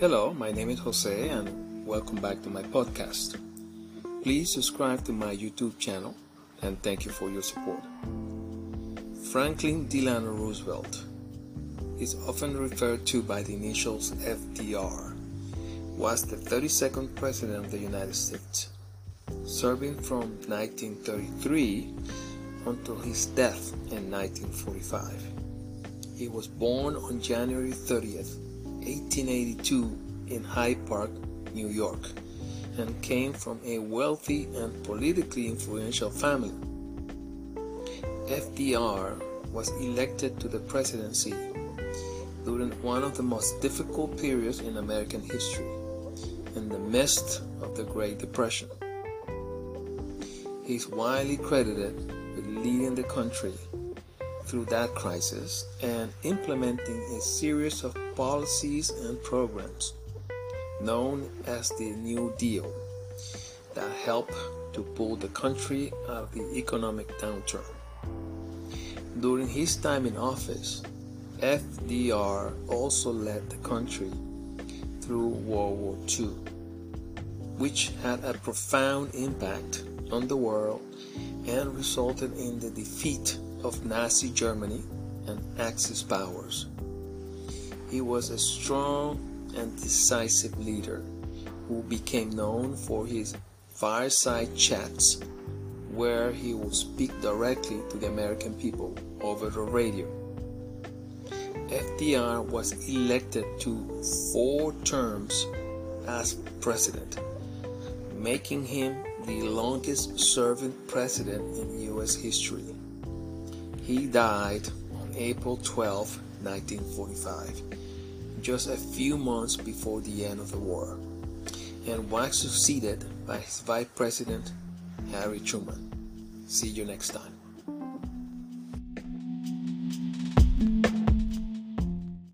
Hello, my name is Jose and welcome back to my podcast. Please subscribe to my YouTube channel and thank you for your support. Franklin Delano Roosevelt is often referred to by the initials FDR, was the 32nd President of the United States, serving from 1933 until his death in 1945. He was born on January 30th, 1882 in Hyde Park, New York, and came from a wealthy and politically influential family. FDR was elected to the presidency during one of the most difficult periods in American history, in the midst of the Great Depression. He is widely credited with leading the country through that crisis and implementing a series of policies and programs known as the New Deal that helped to pull the country out of the economic downturn. During his time in office, FDR also led the country through World War II, which had a profound impact on the world and resulted in the defeat of Nazi Germany and Axis powers. He was a strong and decisive leader who became known for his fireside chats where he would speak directly to the American people over the radio. FDR was elected to four terms as president, making him the longest serving president in U.S. history. He died on April 12, 1945, just a few months before the end of the war, and was succeeded by his Vice President, Harry Truman. See you next time.